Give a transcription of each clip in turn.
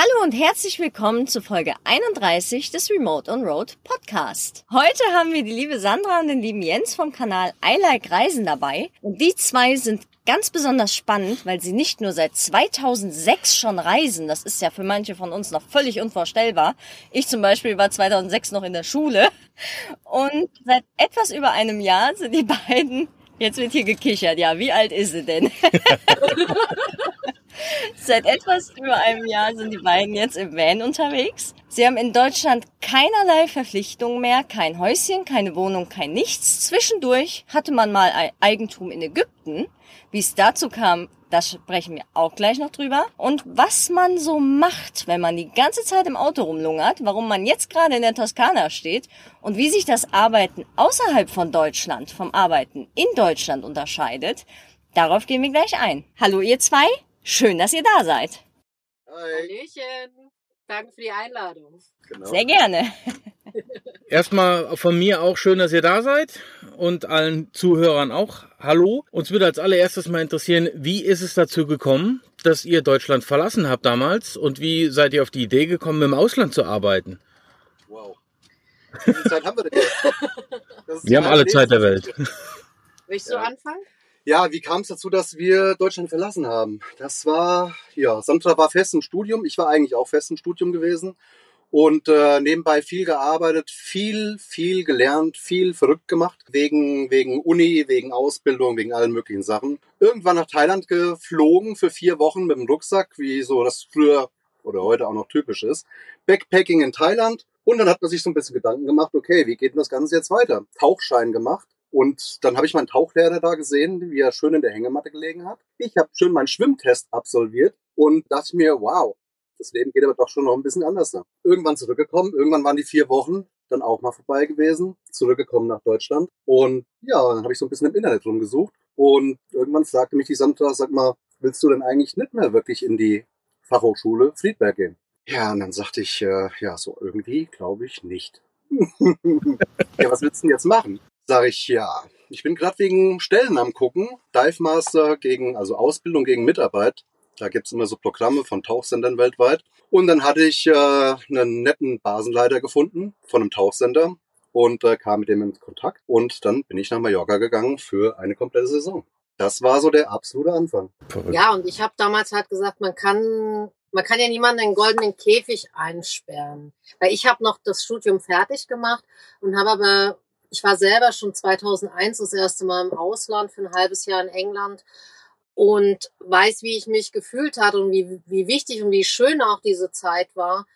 Hallo und herzlich willkommen zu Folge 31 des Remote on Road Podcast. Heute haben wir die liebe Sandra und den lieben Jens vom Kanal I Like Reisen dabei. Und die zwei sind ganz besonders spannend, weil sie nicht nur seit 2006 schon reisen. Das ist ja für manche von uns noch völlig unvorstellbar. Ich zum Beispiel war 2006 noch in der Schule. Und seit etwas über einem Jahr sind die beiden Jetzt wird hier gekichert. Ja, wie alt ist sie denn? Seit etwas über einem Jahr sind die beiden jetzt im Van unterwegs. Sie haben in Deutschland keinerlei Verpflichtungen mehr, kein Häuschen, keine Wohnung, kein nichts. Zwischendurch hatte man mal Eigentum in Ägypten. Wie es dazu kam, da sprechen wir auch gleich noch drüber. Und was man so macht, wenn man die ganze Zeit im Auto rumlungert, warum man jetzt gerade in der Toskana steht und wie sich das Arbeiten außerhalb von Deutschland vom Arbeiten in Deutschland unterscheidet, darauf gehen wir gleich ein. Hallo ihr zwei, schön, dass ihr da seid. Hi. Hallöchen. Danke für die Einladung. Genau. Sehr gerne. Erstmal von mir auch schön, dass ihr da seid und allen Zuhörern auch. Hallo. Uns würde als allererstes mal interessieren, wie ist es dazu gekommen, dass ihr Deutschland verlassen habt damals und wie seid ihr auf die Idee gekommen, im Ausland zu arbeiten? Wow. Wie viel Zeit haben wir denn? Das ist Wir haben alle Zeit der Welt. Willst du Ja. anfangen? Ja, wie kam es dazu, dass wir Deutschland verlassen haben? Das war, ja, Sandra war fest im Studium. Ich war eigentlich auch fest im Studium gewesen. Und äh, nebenbei viel gearbeitet, viel, viel gelernt, viel verrückt gemacht. Wegen, wegen Uni, wegen Ausbildung, wegen allen möglichen Sachen. Irgendwann nach Thailand geflogen für vier Wochen mit dem Rucksack, wie so das früher oder heute auch noch typisch ist. Backpacking in Thailand. Und dann hat man sich so ein bisschen Gedanken gemacht, okay, wie geht denn das Ganze jetzt weiter? Tauchschein gemacht. Und dann habe ich meinen Tauchlehrer da gesehen, wie er schön in der Hängematte gelegen hat. Ich habe schön meinen Schwimmtest absolviert und dachte mir, wow, das Leben geht aber doch schon noch ein bisschen anders. Ne? Irgendwann zurückgekommen, irgendwann waren die vier Wochen dann auch mal vorbei gewesen, zurückgekommen nach Deutschland. Und ja, dann habe ich so ein bisschen im Internet rumgesucht. Und irgendwann fragte mich die Sandra, sag mal, willst du denn eigentlich nicht mehr wirklich in die Fachhochschule Friedberg gehen? Ja, und dann sagte ich, äh, ja, so irgendwie glaube ich nicht. ja, was willst du denn jetzt machen? Sag ich, ja, ich bin gerade wegen Stellen am gucken. Dive Master gegen, also Ausbildung gegen Mitarbeit. Da gibt's immer so Programme von Tauchsendern weltweit. Und dann hatte ich äh, einen netten Basenleiter gefunden von einem Tauchsender und äh, kam mit dem in Kontakt. Und dann bin ich nach Mallorca gegangen für eine komplette Saison. Das war so der absolute Anfang. Ja, und ich habe damals halt gesagt, man kann, man kann ja niemanden in den goldenen Käfig einsperren. Weil ich habe noch das Studium fertig gemacht und habe aber, ich war selber schon 2001 das erste Mal im Ausland für ein halbes Jahr in England und weiß, wie ich mich gefühlt hatte und wie, wie wichtig und wie schön auch diese Zeit war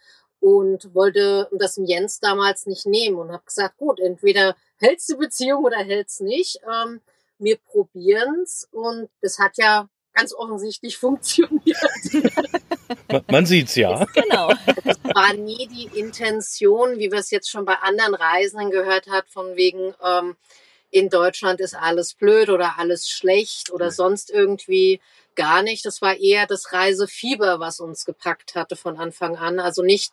und wollte das dem Jens damals nicht nehmen und habe gesagt, gut, entweder hältst du Beziehung oder hältst nicht. Ähm, wir probieren's und das hat ja ganz offensichtlich funktioniert. Man- Man sieht's ja. Genau. War nie die Intention, wie wir es jetzt schon bei anderen Reisenden gehört hat, von wegen ähm, in Deutschland ist alles blöd oder alles schlecht oder Nee. sonst irgendwie gar nicht. Das war eher das Reisefieber, was uns gepackt hatte von Anfang an. Also nicht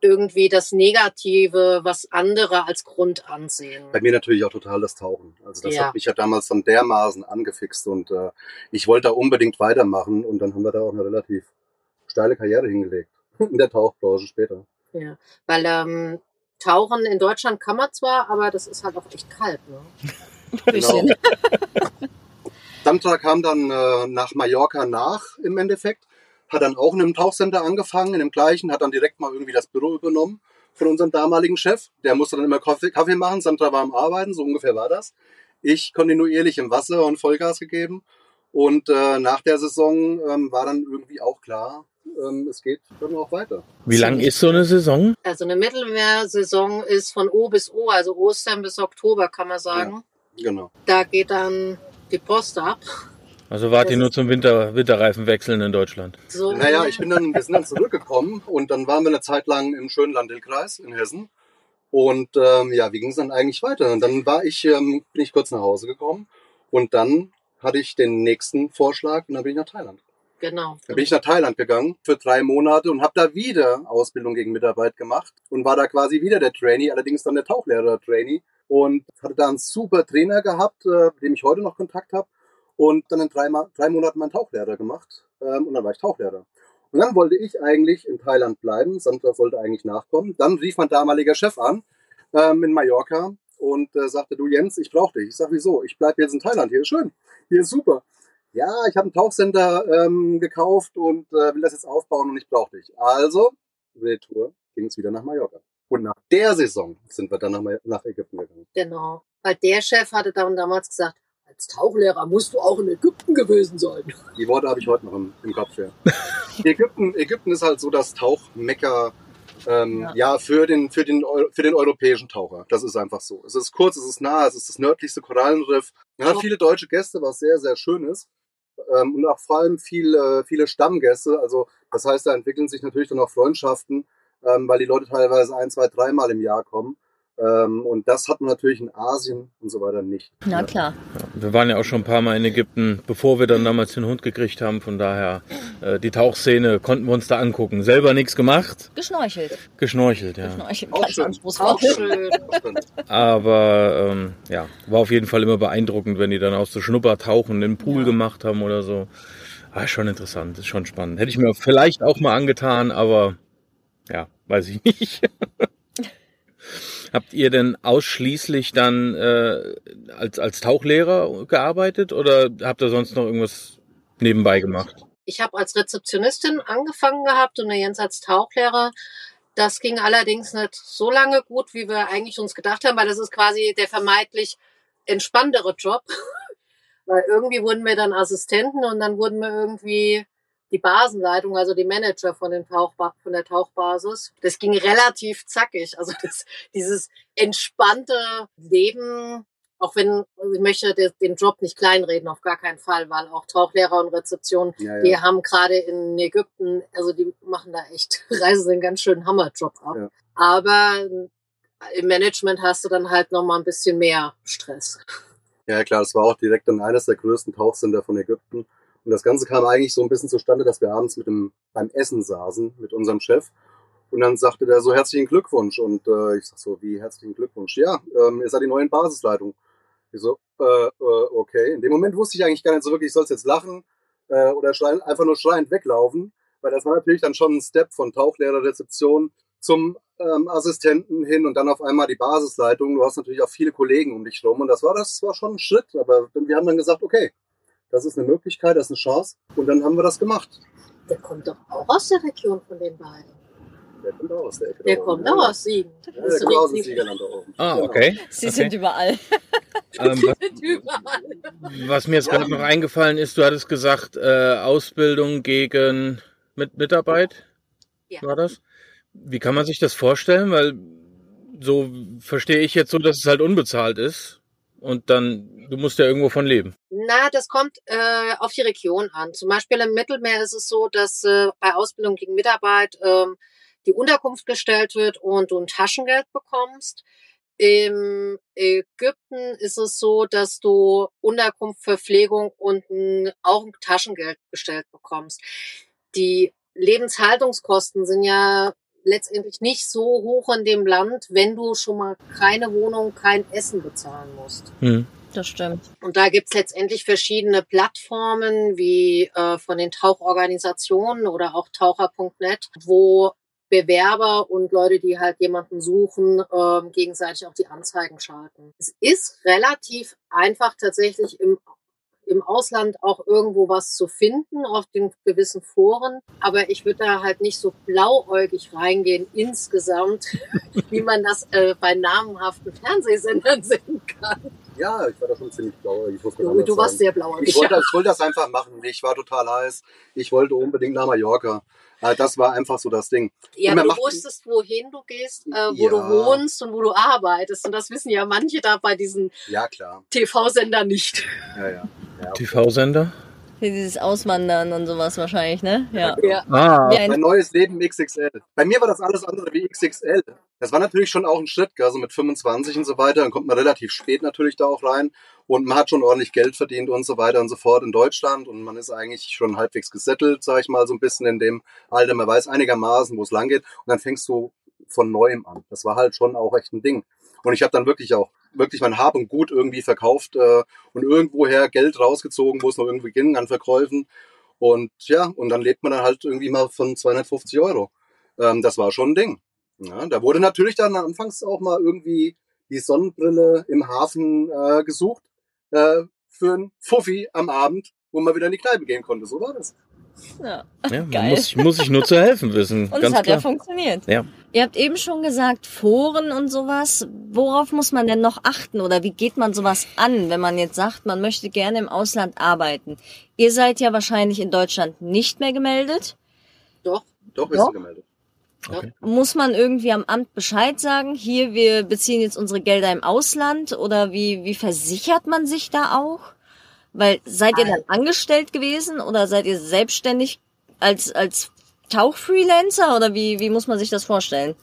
irgendwie das Negative, was andere als Grund ansehen. Bei mir natürlich auch total das Tauchen. Also das Ja. hat mich ja damals dann dermaßen angefixt und äh, ich wollte da unbedingt weitermachen und dann haben wir da auch eine relativ steile Karriere hingelegt. In der Tauchbranche später. Ja, weil ähm, Tauchen in Deutschland kann man zwar, aber das ist halt auch echt kalt. Ne? Bisschen. Sandra kam dann äh, nach Mallorca nach im Endeffekt, hat dann auch in einem Tauchcenter angefangen, in dem gleichen, hat dann direkt mal irgendwie das Büro übernommen von unserem damaligen Chef. Der musste dann immer Kaffee, Kaffee machen, Sandra war am Arbeiten, so ungefähr war das. Ich kontinuierlich im Wasser und Vollgas gegeben. Und äh, nach der Saison ähm, war dann irgendwie auch klar, ähm, es geht dann auch weiter. Wie lang ist so eine Saison? Also eine Mittelmeersaison ist von O bis O, also Ostern bis Oktober kann man sagen. Genau. Da geht dann die Post ab. Also wart ihr nur zum Winter, Winterreifen wechseln in Deutschland? So, Naja, ich bin dann, wir sind dann zurückgekommen und dann waren wir eine Zeit lang im schönen Landil-Kreis in Hessen. Und ähm, ja, wie ging es dann eigentlich weiter? Und dann war ich, ähm, bin ich kurz nach Hause gekommen und dann hatte ich den nächsten Vorschlag und dann bin ich nach Thailand. Genau. Dann bin ich nach Thailand gegangen für drei Monate und habe da wieder Ausbildung gegen Mitarbeit gemacht und war da quasi wieder der Trainee, allerdings dann der Tauchlehrer-Trainee und hatte da einen super Trainer gehabt, äh, mit dem ich heute noch Kontakt habe und dann in drei, drei Monaten meinen Tauchlehrer gemacht ähm, und dann war ich Tauchlehrer. Und dann wollte ich eigentlich in Thailand bleiben. Sandra sollte eigentlich nachkommen. Dann rief mein damaliger Chef an ähm, in Mallorca und äh, sagte, du Jens, ich brauche dich. Ich sag, wieso? Ich bleibe jetzt in Thailand. Hier ist schön. Hier ist super. Ja, ich habe einen Tauchcenter ähm, gekauft und äh, will das jetzt aufbauen und ich brauche dich. Also, Retour ging es wieder nach Mallorca. Und nach der Saison sind wir dann nach, nach Ägypten gegangen. Genau. Weil der Chef hatte dann damals gesagt, als Tauchlehrer musst du auch in Ägypten gewesen sein. Die Worte habe ich heute noch im, im Kopf. Ja. Ägypten, Ägypten ist halt so das Tauchmecker ähm, ja. ja, für, den, für, den, für den europäischen Taucher. Das ist einfach so. Es ist kurz, es ist nah, es ist das nördlichste Korallenriff. Man hat viele deutsche Gäste, was sehr, sehr schön ist. Ähm, und auch vor allem viele, viele Stammgäste. Also das heißt, da entwickeln sich natürlich dann auch Freundschaften, ähm, weil die Leute teilweise ein, zwei, dreimal im Jahr kommen. Ähm, und das hat man natürlich in Asien und so weiter nicht. Na klar. Ja, wir waren ja auch schon ein paar Mal in Ägypten, bevor wir dann damals den Hund gekriegt haben. Von daher, äh, die Tauchszene konnten wir uns da angucken. Selber nichts gemacht. Geschnorchelt. Geschnorchelt, ja. Geschnorchelt, Auch ganz schön. anspruchsvoll. Auch schön. Aber ähm, ja, war auf jeden Fall immer beeindruckend, wenn die dann auch so Schnuppertauchen im Pool Ja. gemacht haben oder so. Ah, schon interessant, ist schon spannend. Hätte ich mir vielleicht auch mal angetan, aber ja, weiß ich nicht. Habt ihr denn ausschließlich dann äh, als, als Tauchlehrer gearbeitet oder habt ihr sonst noch irgendwas nebenbei gemacht? Ich habe als Rezeptionistin angefangen gehabt und der Jens als Tauchlehrer. Das ging allerdings nicht so lange gut, wie wir eigentlich uns gedacht haben, weil das ist quasi der vermeintlich entspanntere Job. weil irgendwie wurden wir dann Assistenten und dann wurden wir irgendwie die Basenleitung, also die Manager von, den Tauchba von der Tauchbasis. Das ging relativ zackig. Also das, dieses entspannte Leben, auch wenn, ich möchte de- den Job nicht kleinreden, auf gar keinen Fall, weil auch Tauchlehrer und Rezeption, Ja, die ja. haben gerade in Ägypten, also die machen da echt, reisen einen ganz schönen Hammerjob ab. Ja. Aber im Management hast du dann halt nochmal ein bisschen mehr Stress. Ja, klar, das war auch direkt dann eines der größten Tauchcenter von Ägypten. Und das Ganze kam eigentlich so ein bisschen zustande, dass wir abends mit dem, beim Essen saßen mit unserem Chef. Und dann sagte der so herzlichen Glückwunsch. Und äh, ich sag so, wie herzlichen Glückwunsch? Ja, ähm, ihr seid die neuen Basisleitung. Ich so, äh, äh, okay. In dem Moment wusste ich eigentlich gar nicht so wirklich, ich soll jetzt lachen äh, oder schreien, einfach nur schreiend weglaufen. Weil das war natürlich dann schon ein Step von Tauchlehrerrezeption zum ähm, Assistenten hin und dann auf einmal die Basisleitung. Du hast natürlich auch viele Kollegen um dich rum und das war das war schon ein Schritt, aber wir haben dann gesagt, okay, das ist eine Möglichkeit, das ist eine Chance und dann haben wir das gemacht. Der kommt doch auch aus der Region von den beiden. Der kommt auch aus der Ecke. Der kommt auch aus Siegen. Ja, der kommt aus dem richtig- Siegerland da oben. Ah, Genau. okay. Sie okay. sind überall. Ähm, was, was mir jetzt gerade noch eingefallen ist, du hattest gesagt, äh, Ausbildung gegen mit Mitarbeit. Ja. War das? Wie kann man sich das vorstellen? Weil so verstehe ich jetzt so, dass es halt unbezahlt ist. Und dann, du musst ja irgendwo von leben. Na, das kommt äh, auf die Region an. Zum Beispiel im Mittelmeer ist es so, dass äh, bei Ausbildung gegen Mitarbeit ähm, die Unterkunft gestellt wird und du ein Taschengeld bekommst. Im Ägypten ist es so, dass du Unterkunft, Verpflegung und ein, auch ein Taschengeld gestellt bekommst. Die Lebenshaltungskosten sind ja letztendlich nicht so hoch in dem Land, wenn du schon mal keine Wohnung, kein Essen bezahlen musst. Hm. Das stimmt. Und da gibt's letztendlich verschiedene Plattformen wie äh, von den Tauchorganisationen oder auch taucher.net, wo Bewerber und Leute, die halt jemanden suchen, ähm, gegenseitig auch die Anzeigen schalten. Es ist relativ einfach tatsächlich im im Ausland auch irgendwo was zu finden auf den gewissen Foren. Aber ich würde da halt nicht so blauäugig reingehen insgesamt, wie man das äh, bei namenhaften Fernsehsendern sehen kann. Ja, ich war da schon ziemlich blau. Ich muss mir Du, du warst sehr blauäugig. Ich wollte, ich wollte das einfach machen. Ich war total heiß. Ich wollte unbedingt nach Mallorca. Äh, Das war einfach so das Ding. Ja, aber du macht- wusstest, wohin du gehst, äh, wo Ja. du wohnst und wo du arbeitest. Und das wissen ja manche da bei diesen Ja, klar. TV-Sendern nicht. Ja, ja. ja. TV-Sender? Dieses Auswandern und sowas wahrscheinlich, ne? Ja. Ja. Ah, ein Mein neues Leben XXL. Bei mir war das alles andere wie XXL. Das war natürlich schon auch ein Schritt, gell, also mit 25 und so weiter. Dann kommt man relativ spät natürlich da auch rein und man hat schon ordentlich Geld verdient und so weiter und so fort in Deutschland und man ist eigentlich schon halbwegs gesettelt, sag ich mal, so ein bisschen in dem Alter. Man weiß einigermaßen, wo es lang geht und dann fängst du von neuem an. Das war halt schon auch echt ein Ding. Und ich habe dann wirklich auch wirklich mein Hab und Gut irgendwie verkauft äh, und irgendwoher Geld rausgezogen, wo es noch irgendwie ging an Verkäufen. Und ja, und dann lebt man dann halt irgendwie mal von 250 Euro. Ähm, das war schon ein Ding. Ja, da wurde natürlich dann anfangs auch mal irgendwie die Sonnenbrille im Hafen äh, gesucht äh, für ein Fuffi am Abend, wo man wieder in die Kneipe gehen konnte. So war das. Ja, Ja, man geil. muss, muss sich nur zu helfen wissen. Und ganz es hat klar. ja funktioniert. Ja. Ihr habt eben schon gesagt, Foren und sowas. Worauf muss man denn noch achten oder wie geht man sowas an, wenn man jetzt sagt, man möchte gerne im Ausland arbeiten? Ihr seid ja wahrscheinlich in Deutschland nicht mehr gemeldet. Doch, Doch, sind gemeldet. Okay. Muss man irgendwie am Amt Bescheid sagen, hier, wir beziehen jetzt unsere Gelder im Ausland oder wie, wie versichert man sich da auch? Weil seid ihr dann angestellt gewesen oder seid ihr selbstständig als, als Tauchfreelancer oder wie, wie muss man sich das vorstellen?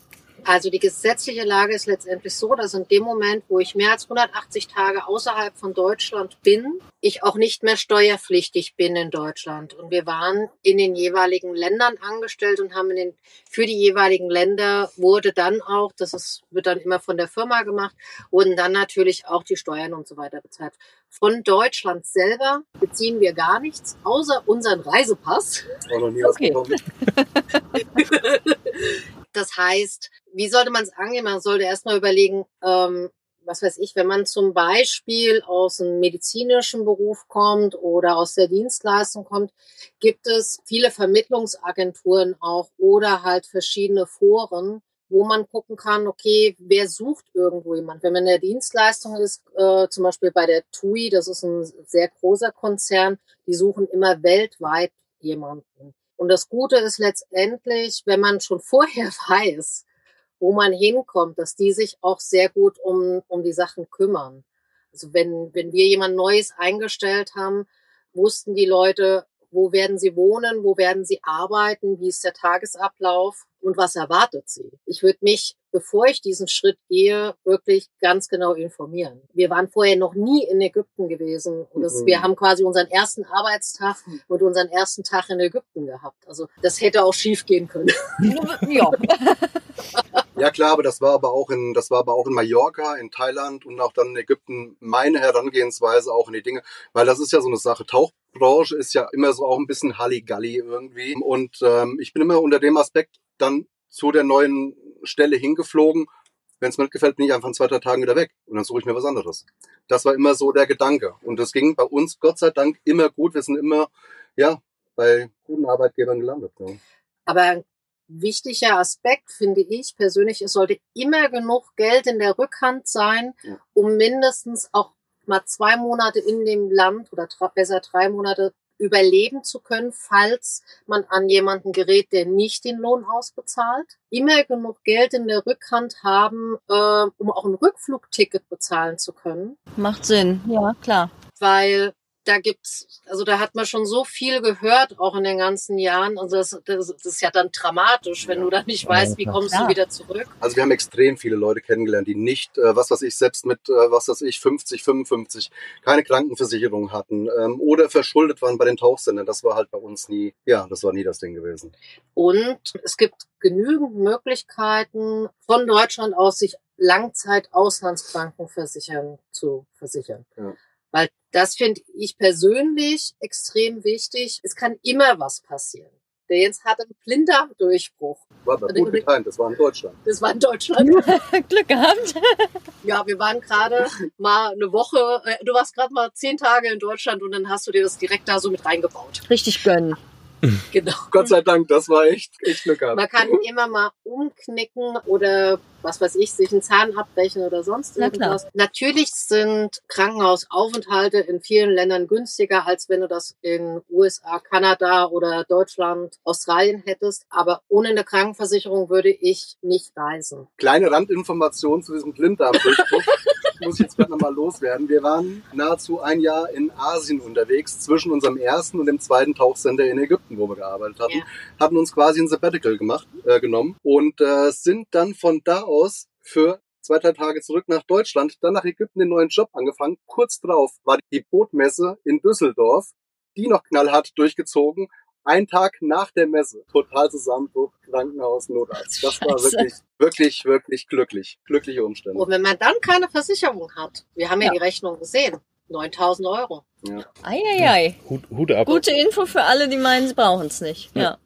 Also die gesetzliche Lage ist letztendlich so, dass in dem Moment, wo ich mehr als 180 Tage außerhalb von Deutschland bin, ich auch nicht mehr steuerpflichtig bin in Deutschland. Und wir waren in den jeweiligen Ländern angestellt und haben in den, für die jeweiligen Länder wurde dann auch, das ist, wird dann immer von der Firma gemacht, wurden dann natürlich auch die Steuern und so weiter bezahlt. Von Deutschland selber beziehen wir gar nichts, außer unseren Reisepass. Auch noch nie was Okay. Das heißt, wie sollte man es angehen? Man sollte erstmal überlegen, ähm, was weiß ich, wenn man zum Beispiel aus einem medizinischen Beruf kommt oder aus der Dienstleistung kommt, gibt es viele Vermittlungsagenturen auch oder halt verschiedene Foren, wo man gucken kann, okay, wer sucht irgendwo jemand? Wenn man in der Dienstleistung ist, äh, zum Beispiel bei der TUI, das ist ein sehr großer Konzern, die suchen immer weltweit jemanden. Und das Gute ist letztendlich, wenn man schon vorher weiß, wo man hinkommt, dass die sich auch sehr gut um, um die Sachen kümmern. Also wenn, wenn wir jemand Neues eingestellt haben, wussten die Leute, wo werden sie wohnen, wo werden sie arbeiten, wie ist der Tagesablauf und was erwartet sie. Ich würde mich, bevor ich diesen Schritt gehe, wirklich ganz genau informieren. Wir waren vorher noch nie in Ägypten gewesen und das, Mhm. wir haben quasi unseren ersten Arbeitstag und unseren ersten Tag in Ägypten gehabt. Also das hätte auch schief gehen können. ja. Ja klar, aber das war aber auch in, das war aber auch in Mallorca, in Thailand und auch dann in Ägypten meine Herangehensweise auch in die Dinge, weil das ist ja so eine Sache. Tauchbranche ist ja immer so auch ein bisschen Halligalli irgendwie und ähm, ich bin immer unter dem Aspekt dann zu der neuen Stelle hingeflogen. Wenn es mir nicht gefällt, bin ich einfach in zwei, drei Tagen wieder weg und dann suche ich mir was anderes. Das war immer so der Gedanke und das ging bei uns Gott sei Dank immer gut. Wir sind immer ja bei guten Arbeitgebern gelandet. Ja. Aber wichtiger Aspekt, finde ich persönlich, es sollte immer genug Geld in der Rückhand sein, Ja. um mindestens auch mal zwei Monate in dem Land oder besser drei Monate überleben zu können, falls man an jemanden gerät, der nicht den Lohn ausbezahlt. Immer genug Geld in der Rückhand haben, äh, um auch ein Rückflugticket bezahlen zu können Macht Sinn. Ja, klar. weil da gibt's, also da hat man schon so viel gehört, auch in den ganzen Jahren. Also das, das, das ist ja dann dramatisch, wenn du dann nicht Ja, weißt, wie kommst Klar. du wieder zurück. Also wir haben extrem viele Leute kennengelernt, die nicht, äh, was weiß ich, selbst mit, äh, was weiß ich, 50, 55 keine Krankenversicherung hatten ähm, oder verschuldet waren bei den Tauchsendern. Das war halt bei uns nie, ja, das war nie das Ding gewesen. Und es gibt genügend Möglichkeiten, von Deutschland aus sich Langzeit-Auslandskrankenversichern zu versichern. Ja. Weil das finde ich persönlich extrem wichtig. Es kann immer was passieren. Der Jens hatte einen Blinddarmdurchbruch. War aber gut getimt, das war in Deutschland. Das war in Deutschland. Glück gehabt. Ja, wir waren gerade mal eine Woche, äh, du warst gerade mal zehn Tage in Deutschland und dann hast du dir das direkt da so mit reingebaut. Richtig gönnen. Genau. Gott sei Dank, das war echt, echt Glück gehabt. Man kann immer mal umknicken oder was weiß ich, sich einen Zahn abbrechen oder sonst Na klar. irgendwas. Natürlich sind Krankenhausaufenthalte in vielen Ländern günstiger, als wenn du das in USA, Kanada oder Deutschland, Australien hättest. Aber ohne eine Krankenversicherung würde ich nicht reisen. Kleine Randinformation zu diesem Blinddarmdurchbruch. muss ich jetzt gerade nochmal loswerden. Wir waren nahezu ein Jahr in Asien unterwegs, zwischen unserem ersten und dem zweiten Tauchsender in Ägypten, wo wir gearbeitet hatten. Ja. Hatten uns quasi ein Sabbatical gemacht, äh, genommen und äh, sind dann von da aus für zwei, drei Tage zurück nach Deutschland, dann nach Ägypten den neuen Job angefangen. Kurz drauf war die Bootmesse in Düsseldorf, die noch knallhart durchgezogen. Ein Tag nach der Messe, total Zusammenbruch, Krankenhaus, Notarzt. Das war Scheiße. wirklich, wirklich, wirklich glücklich. Glückliche Umstände. Und wenn man dann keine Versicherung hat, wir haben ja, Ja. die Rechnung gesehen, 9000 Euro. Eieiei. Hut, Hut ab. Gute Info für alle, die meinen, sie brauchen es nicht. Ja. Ja,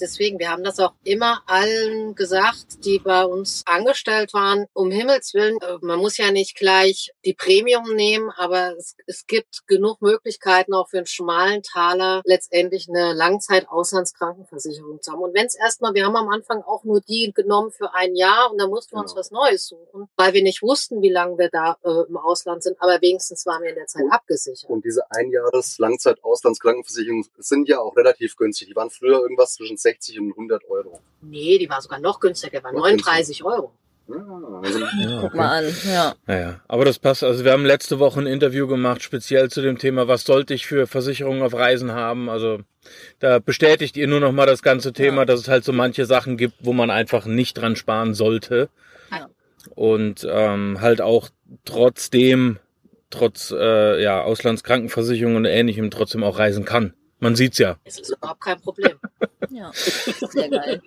deswegen, wir haben das auch immer allen gesagt, die bei uns angestellt waren. Um Himmels Willen, äh, man muss ja nicht gleich die Premium nehmen, aber es, es gibt genug Möglichkeiten, auch für einen schmalen Taler letztendlich eine Langzeit-Auslandskrankenversicherung zu haben. Und wenn es erstmal, wir haben am Anfang auch nur die genommen für ein Jahr und dann mussten wir uns Genau. was Neues suchen, weil wir nicht wussten, wie lange wir da äh, im Ausland sind, aber wenigstens waren wir in der Zeit Und- abgesichert. Und diese Einjahres-Langzeit-Auslandskrankenversicherungen sind ja auch relativ günstig. Die waren früher irgendwas zwischen 60 und 100 Euro. Nee, die war sogar noch günstiger, war Noch 39 Euro. Ja, also, Ja, Guck mal an. Ja. Naja, aber das passt. Also wir haben letzte Woche ein Interview gemacht, speziell zu dem Thema, was sollte ich für Versicherungen auf Reisen haben. Also da bestätigt ihr nur noch mal das ganze Thema, Ja. dass es halt so manche Sachen gibt, wo man einfach nicht dran sparen sollte. Ja. Und ähm, halt auch trotzdem, trotz äh, ja, Auslandskrankenversicherung und ähnlichem, trotzdem auch reisen kann. Man sieht's ja. Es ist überhaupt kein Problem. ja. Sehr geil.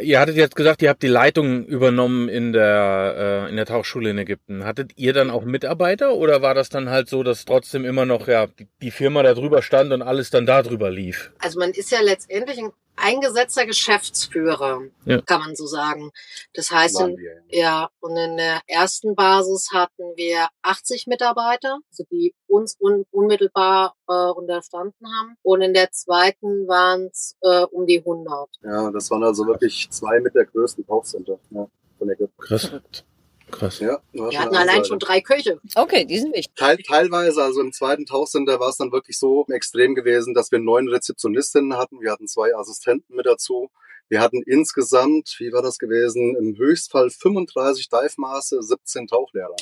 Ihr hattet jetzt gesagt, ihr habt die Leitung übernommen in der, äh, in der Tauchschule in Ägypten. Hattet ihr dann auch Mitarbeiter oder war das dann halt so, dass trotzdem immer noch ja, die, die Firma da drüber stand und alles dann da drüber lief? Also man ist ja letztendlich ein eingesetzter Geschäftsführer, Ja. kann man so sagen. Das heißt, in, ja. und in der ersten Basis hatten wir 80 Mitarbeiter, also die uns un unmittelbar äh, unterstanden haben. Und in der zweiten waren es äh, um die 100. ja, das waren also wirklich zwei mit der größten Tauchcenter ja, von Ägypten. Krass. Krass. Ja, war Wir hatten allein schon drei Köche. Okay, die sind wichtig. Teil, teilweise, also im zweiten Tauchcenter war es dann wirklich so extrem gewesen, dass wir neun Rezeptionistinnen hatten. Wir hatten zwei Assistenten mit dazu. Wir hatten insgesamt, wie war das gewesen, im Höchstfall 35 Dive-Maße, 17 Tauchlehrer.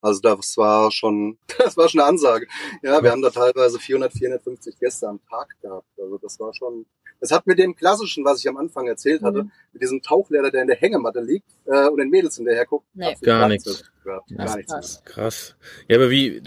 Also das war schon, das war schon eine Ansage. Ja, wir haben da teilweise 400, 450 Gäste am Tag gehabt. Also das war schon, das hat mit dem klassischen, was ich am Anfang erzählt hatte, Mhm. mit diesem Tauchlehrer, der in der Hängematte liegt äh, und den Mädels hinterher guckt, Nee. Gar nichts. Das Gar ist nichts. krass. Krass. Ja, aber wie,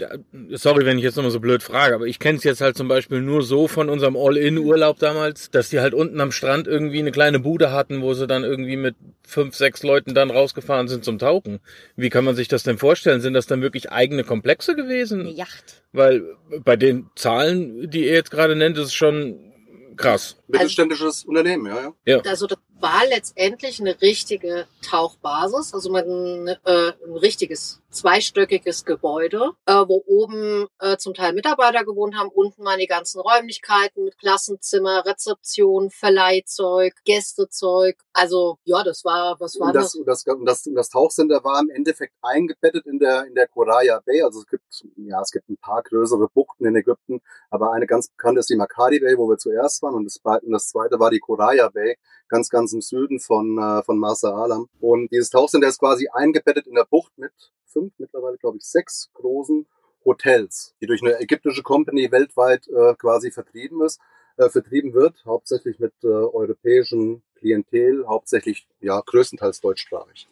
sorry, wenn ich jetzt nochmal so blöd frage, aber ich kenne es jetzt halt zum Beispiel nur so von unserem All-In-Urlaub damals, dass die halt unten am Strand irgendwie eine kleine Bude hatten, wo sie dann irgendwie mit fünf, sechs Leuten dann rausgefahren sind zum Tauchen. Wie kann man sich das denn vorstellen? Sind das dann wirklich eigene Komplexe gewesen? Eine Yacht. Weil bei den Zahlen, die ihr jetzt gerade nennt, ist es schon krass. Mittelständisches Unternehmen, ja, ja. Also das war letztendlich eine richtige Tauchbasis, also man, äh, ein richtiges zweistöckiges Gebäude, äh, wo oben äh, zum Teil Mitarbeiter gewohnt haben, unten waren die ganzen Räumlichkeiten mit Klassenzimmer, Rezeption, Verleihzeug, Gästezeug. Also ja, das war, was war Und das, das? und das, und das, Tauchcenter war im Endeffekt eingebettet in der, in der Koraya Bay. Also es gibt, ja, es gibt ein paar größere Buchten in Ägypten, aber eine ganz bekannte ist die Makadi Bay, wo wir zuerst waren. Und das, und das zweite war die Koraya Bay, ganz, ganz im Süden von, äh, von Marsa Alam. Und dieses Tauchcenter ist quasi eingebettet in der Bucht mit fünf, mittlerweile glaube ich sechs großen Hotels, die durch eine ägyptische Company weltweit äh, quasi vertrieben ist, äh, vertrieben wird, hauptsächlich mit äh, europäischem Klientel, hauptsächlich ja größtenteils deutschsprachig.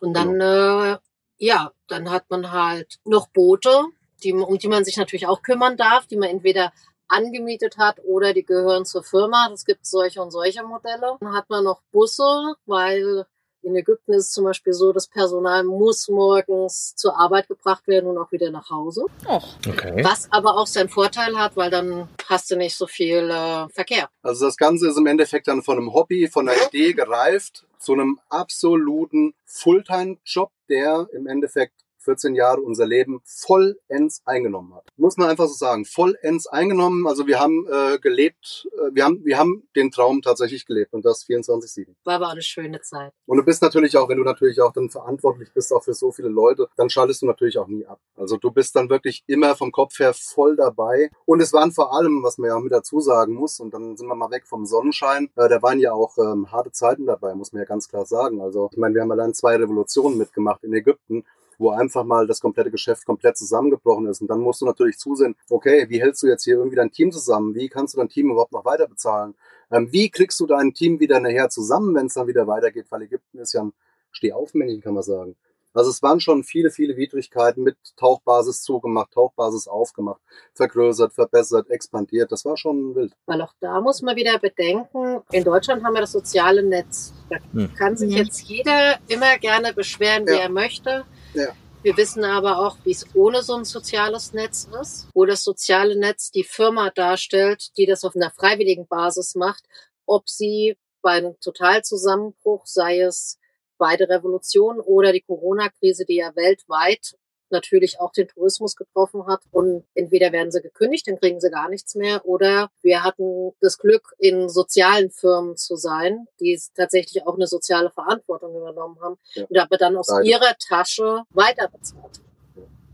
Und dann, äh, ja, dann hat man halt noch Boote, die, um die man sich natürlich auch kümmern darf, die man entweder angemietet hat oder die gehören zur Firma. Es gibt solche und solche Modelle. Dann hat man noch Busse, weil in Ägypten ist es zum Beispiel so, das Personal muss morgens zur Arbeit gebracht werden und auch wieder nach Hause. Och, Okay. Was aber auch seinen Vorteil hat, weil dann hast du nicht so viel äh, Verkehr. Also das Ganze ist im Endeffekt dann von einem Hobby, von einer Idee gereift zu einem absoluten Fulltime-Job, der im Endeffekt 14 Jahre unser Leben vollends eingenommen hat. Muss man einfach so sagen, vollends eingenommen. Also wir haben äh, gelebt, äh, wir haben wir haben den Traum tatsächlich gelebt und das 24/7. War aber eine schöne Zeit. Und du bist natürlich auch, wenn du natürlich auch dann verantwortlich bist auch für so viele Leute, dann schaltest du natürlich auch nie ab. Also du bist dann wirklich immer vom Kopf her voll dabei. Und es waren vor allem, was man ja auch mit dazu sagen muss, und dann sind wir mal weg vom Sonnenschein, äh, da waren ja auch ähm, harte Zeiten dabei, muss man ja ganz klar sagen. Also ich meine, wir haben allein zwei Revolutionen mitgemacht in Ägypten wo einfach mal das komplette Geschäft komplett zusammengebrochen ist. Und dann musst du natürlich zusehen, okay, wie hältst du jetzt hier irgendwie dein Team zusammen? Wie kannst du dein Team überhaupt noch weiter bezahlen? Ähm, wie kriegst du dein Team wieder nachher zusammen, wenn es dann wieder weitergeht? Weil Ägypten ist ja ein Stehaufmännchen, kann man sagen. Also es waren schon viele, viele Widrigkeiten mit Tauchbasis zugemacht, Tauchbasis aufgemacht, vergrößert, verbessert, expandiert. Das war schon wild. Weil auch da muss man wieder bedenken, in Deutschland haben wir das soziale Netz. Da Hm. kann sich Mhm. jetzt jeder immer gerne beschweren, wie Ja. er möchte. Ja. Wir wissen aber auch, wie es ohne so ein soziales Netz ist, wo das soziale Netz die Firma darstellt, die das auf einer freiwilligen Basis macht, ob sie bei einem Totalzusammenbruch, sei es bei der Revolution oder die Corona-Krise, die ja weltweit natürlich auch den Tourismus getroffen hat. Und entweder werden sie gekündigt, dann kriegen sie gar nichts mehr, oder wir hatten das Glück, in sozialen Firmen zu sein, die tatsächlich auch eine soziale Verantwortung übernommen haben ja. und aber dann aus Leider. ihrer Tasche weiterbezahlt.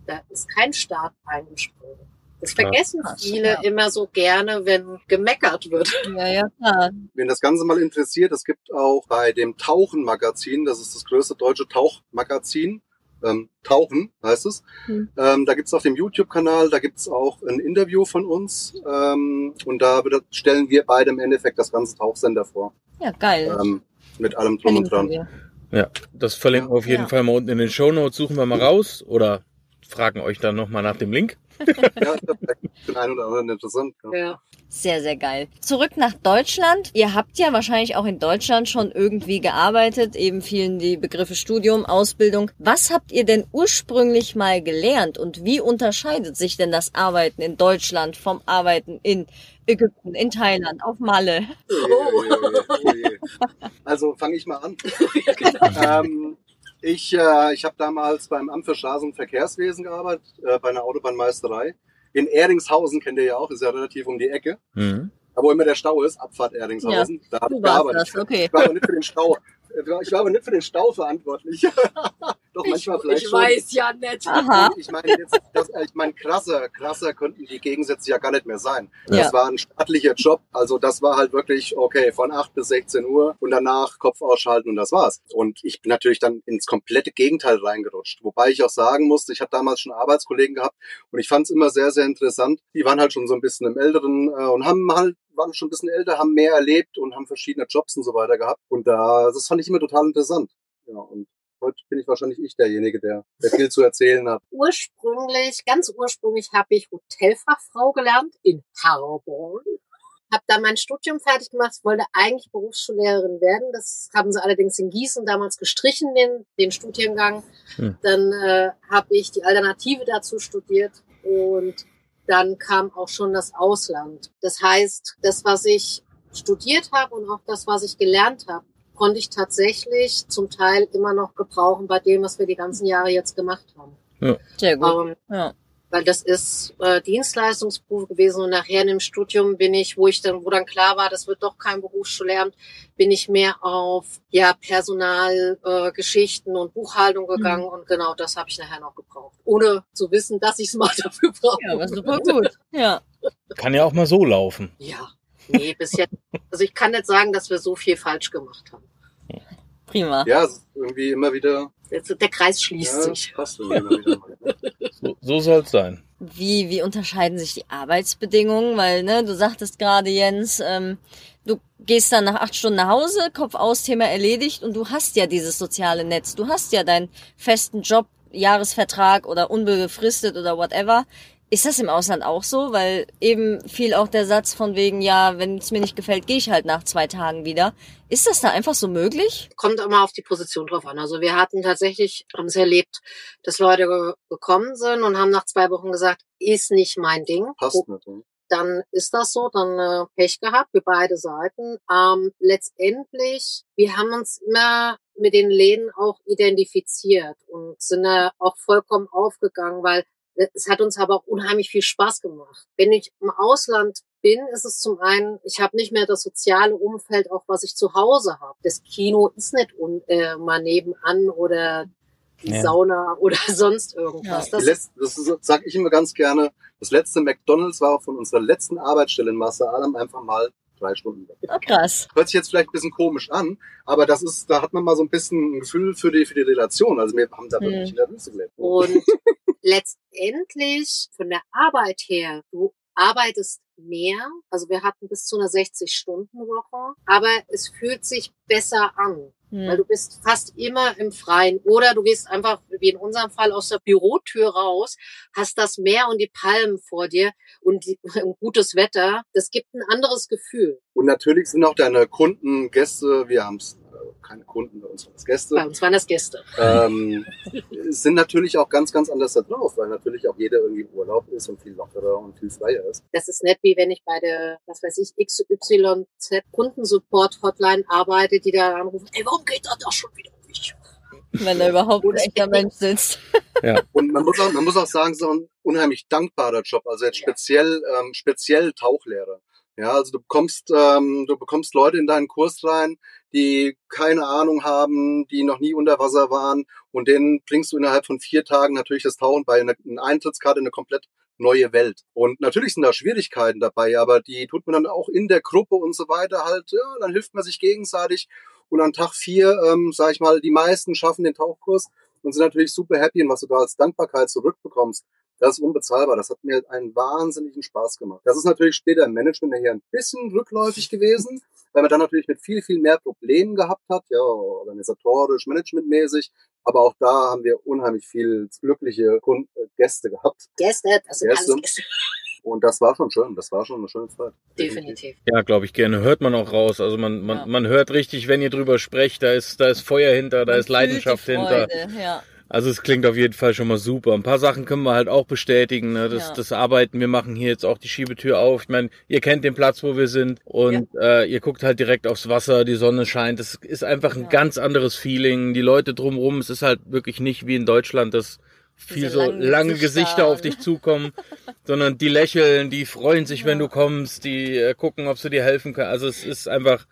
Da ist kein Staat eingesprungen. Das vergessen ja, viele ja. immer so gerne, wenn gemeckert wird. Ja, ja, klar. Wenn das Ganze mal interessiert, es gibt auch bei dem Tauchen-Magazin, das ist das größte deutsche Tauchmagazin, ähm, Tauchen heißt es. Hm. Ähm, da gibt's auf dem YouTube-Kanal, da gibt's auch ein Interview von uns ähm, und da stellen wir beide im Endeffekt das ganze Tauchsender vor. Ja, geil. Ähm, mit allem drum und dran. Ja, das verlinken wir auf jeden ja. Fall mal unten in den Show Notes, suchen wir mal raus oder fragen euch dann nochmal nach dem Link. ja, ich glaube, den einen oder anderen interessant. Ja. ja. Sehr, sehr geil. Zurück nach Deutschland. Ihr habt ja wahrscheinlich auch in Deutschland schon irgendwie gearbeitet. Eben fielen die Begriffe Studium, Ausbildung. Was habt ihr denn ursprünglich mal gelernt und wie unterscheidet sich denn das Arbeiten in Deutschland vom Arbeiten in Ägypten, in Thailand, auf Malle? Oh. Also fange ich mal an. ähm, ich, äh, ich habe damals beim Amt für Straßen- und Verkehrswesen gearbeitet, äh, bei einer Autobahnmeisterei. In Erdingshausen kennt ihr ja auch, ist ja relativ um die Ecke. Mhm. Aber wo immer der Stau ist, Abfahrt Erdingshausen, ja, da habe ich gearbeitet. Das, okay. Ich war aber nicht für den Stau. Ich war aber nicht für den Stau verantwortlich. Doch manchmal ich, vielleicht ich schon. Ich weiß ja nicht. Aha. Ich meine jetzt, das, ich meine krasser, krasser könnten die Gegensätze ja gar nicht mehr sein. Ja. Das war ein staatlicher Job, also das war halt wirklich okay von 8 bis 16 Uhr und danach Kopf ausschalten und das war's. Und ich bin natürlich dann ins komplette Gegenteil reingerutscht, wobei ich auch sagen musste, ich habe damals schon Arbeitskollegen gehabt und ich fand es immer sehr sehr interessant. Die waren halt schon so ein bisschen im älteren äh, und haben halt waren schon ein bisschen älter, haben mehr erlebt und haben verschiedene Jobs und so weiter gehabt. Und da, das fand ich immer total interessant. Ja, und heute bin ich wahrscheinlich ich derjenige, der, der viel zu erzählen hat. Ursprünglich, ganz ursprünglich habe ich Hotelfachfrau gelernt in Harborn. Habe da mein Studium fertig gemacht, wollte eigentlich Berufsschullehrerin werden. Das haben sie allerdings in Gießen damals gestrichen, den, den Studiengang. Hm. Dann äh, habe ich die Alternative dazu studiert und dann kam auch schon das Ausland. Das heißt, das, was ich studiert habe und auch das, was ich gelernt habe, konnte ich tatsächlich zum Teil immer noch gebrauchen bei dem, was wir die ganzen Jahre jetzt gemacht haben. Ja. Sehr gut. Ähm, ja weil das ist äh, Dienstleistungsberuf gewesen und nachher in dem Studium bin ich, wo ich dann, wo dann klar war, das wird doch kein Berufsschullehramt, bin ich mehr auf ja Personalgeschichten äh, und Buchhaltung mhm. gegangen mhm. und genau das habe ich nachher noch gebraucht, ohne zu wissen, dass ich es mal dafür brauche. Ja, aber super gut. Ja. Kann ja auch mal so laufen. Ja, nee, bis jetzt. Also ich kann nicht sagen, dass wir so viel falsch gemacht haben. Prima. Ja, irgendwie immer wieder. Der Kreis schließt ja, sich. Passt immer wieder. so so soll es sein. Wie, wie unterscheiden sich die Arbeitsbedingungen? Weil, ne, du sagtest gerade, Jens, ähm, du gehst dann nach acht Stunden nach Hause, Kopf aus, Thema erledigt und du hast ja dieses soziale Netz. Du hast ja deinen festen Job, Jahresvertrag oder unbefristet oder whatever. Ist das im Ausland auch so? Weil eben fiel auch der Satz von wegen, ja, wenn es mir nicht gefällt, gehe ich halt nach zwei Tagen wieder. Ist das da einfach so möglich? Kommt immer auf die Position drauf an. Also wir hatten tatsächlich, haben es erlebt, dass Leute gekommen sind und haben nach zwei Wochen gesagt, ist nicht mein Ding. Passt nicht. Dann ist das so, dann äh, Pech gehabt, für beide Seiten. Ähm, letztendlich, wir haben uns immer mit den Läden auch identifiziert und sind da auch vollkommen aufgegangen, weil es hat uns aber auch unheimlich viel Spaß gemacht. Wenn ich im Ausland bin, ist es zum einen, ich habe nicht mehr das soziale Umfeld, auch was ich zu Hause habe. Das Kino ist nicht un, äh, mal nebenan oder die ja. Sauna oder sonst irgendwas. Ja. Das, das sage ich immer ganz gerne. Das letzte McDonalds war von unserer letzten Arbeitsstelle in Massa Alam einfach mal drei Stunden weg. Oh, krass. Hört sich jetzt vielleicht ein bisschen komisch an, aber das ist, da hat man mal so ein bisschen ein Gefühl für die, für die Relation. Also wir haben da wirklich hm. in der Wüste gelebt. Und letztendlich von der Arbeit her, du arbeitest mehr, also wir hatten bis zu einer 60-Stunden-Woche, aber es fühlt sich besser an. Hm. Weil du bist fast immer im Freien. Oder du gehst einfach, wie in unserem Fall, aus der Bürotür raus, hast das Meer und die Palmen vor dir und die, gutes Wetter. Das gibt ein anderes Gefühl. Und natürlich sind auch deine Kunden, Gäste, wir haben es also keine Kunden, bei uns waren das Gäste. Bei uns waren das Gäste. Ähm, sind natürlich auch ganz, ganz anders da drauf, weil natürlich auch jeder irgendwie im Urlaub ist und viel lockerer und viel freier ist. Das ist nett, wie wenn ich bei der, was weiß ich, XYZ Kundensupport Hotline arbeite, die da anrufen, ey, warum geht das doch schon wieder nicht? Wenn da überhaupt ein echter Mensch sitzt. Und man muss auch, man muss auch sagen, so ein unheimlich dankbarer Job. Also jetzt Ja. speziell, ähm, speziell Tauchlehrer. Ja, also du bekommst, ähm, du bekommst Leute in deinen Kurs rein, die keine Ahnung haben, die noch nie unter Wasser waren und denen bringst du innerhalb von vier Tagen natürlich das Tauchen bei einer eine Eintrittskarte in eine komplett neue Welt. Und natürlich sind da Schwierigkeiten dabei, aber die tut man dann auch in der Gruppe und so weiter halt, ja, dann hilft man sich gegenseitig. Und an Tag vier, ähm, sag ich mal, die meisten schaffen den Tauchkurs und sind natürlich super happy und was du da als Dankbarkeit zurückbekommst, das ist unbezahlbar. Das hat mir einen wahnsinnigen Spaß gemacht. Das ist natürlich später im Management nachher ein bisschen rückläufig gewesen, weil man dann natürlich mit viel, viel mehr Problemen gehabt hat, ja, organisatorisch, managementmäßig. Aber auch da haben wir unheimlich viel glückliche Kunden, äh, Gäste gehabt. Gäste, das sind Gäste. alles Gäste. Und das war schon schön. Das war schon eine schöne Zeit. Definitiv. Ja, glaube ich gerne. Hört man auch raus. Also man, man, Ja. man hört richtig, wenn ihr drüber sprecht, da ist, da ist Feuer hinter, da Man ist Leidenschaft fühlt die hinter. Ja. Also es klingt auf jeden Fall schon mal super. Ein paar Sachen können wir halt auch bestätigen. Ne? Das, Ja. das Arbeiten, wir machen hier jetzt auch die Schiebetür auf. Ich meine, ihr kennt den Platz, wo wir sind und äh, ihr guckt halt direkt aufs Wasser, die Sonne scheint. Das ist einfach ein Ja. ganz anderes Feeling. Die Leute drumrum, es ist halt wirklich nicht wie in Deutschland, dass viel Diese so langen lange Gesichter. Auf dich zukommen, sondern die lächeln, die freuen sich, wenn Ja. du kommst, die äh, gucken, ob sie dir helfen können. Also es ist einfach,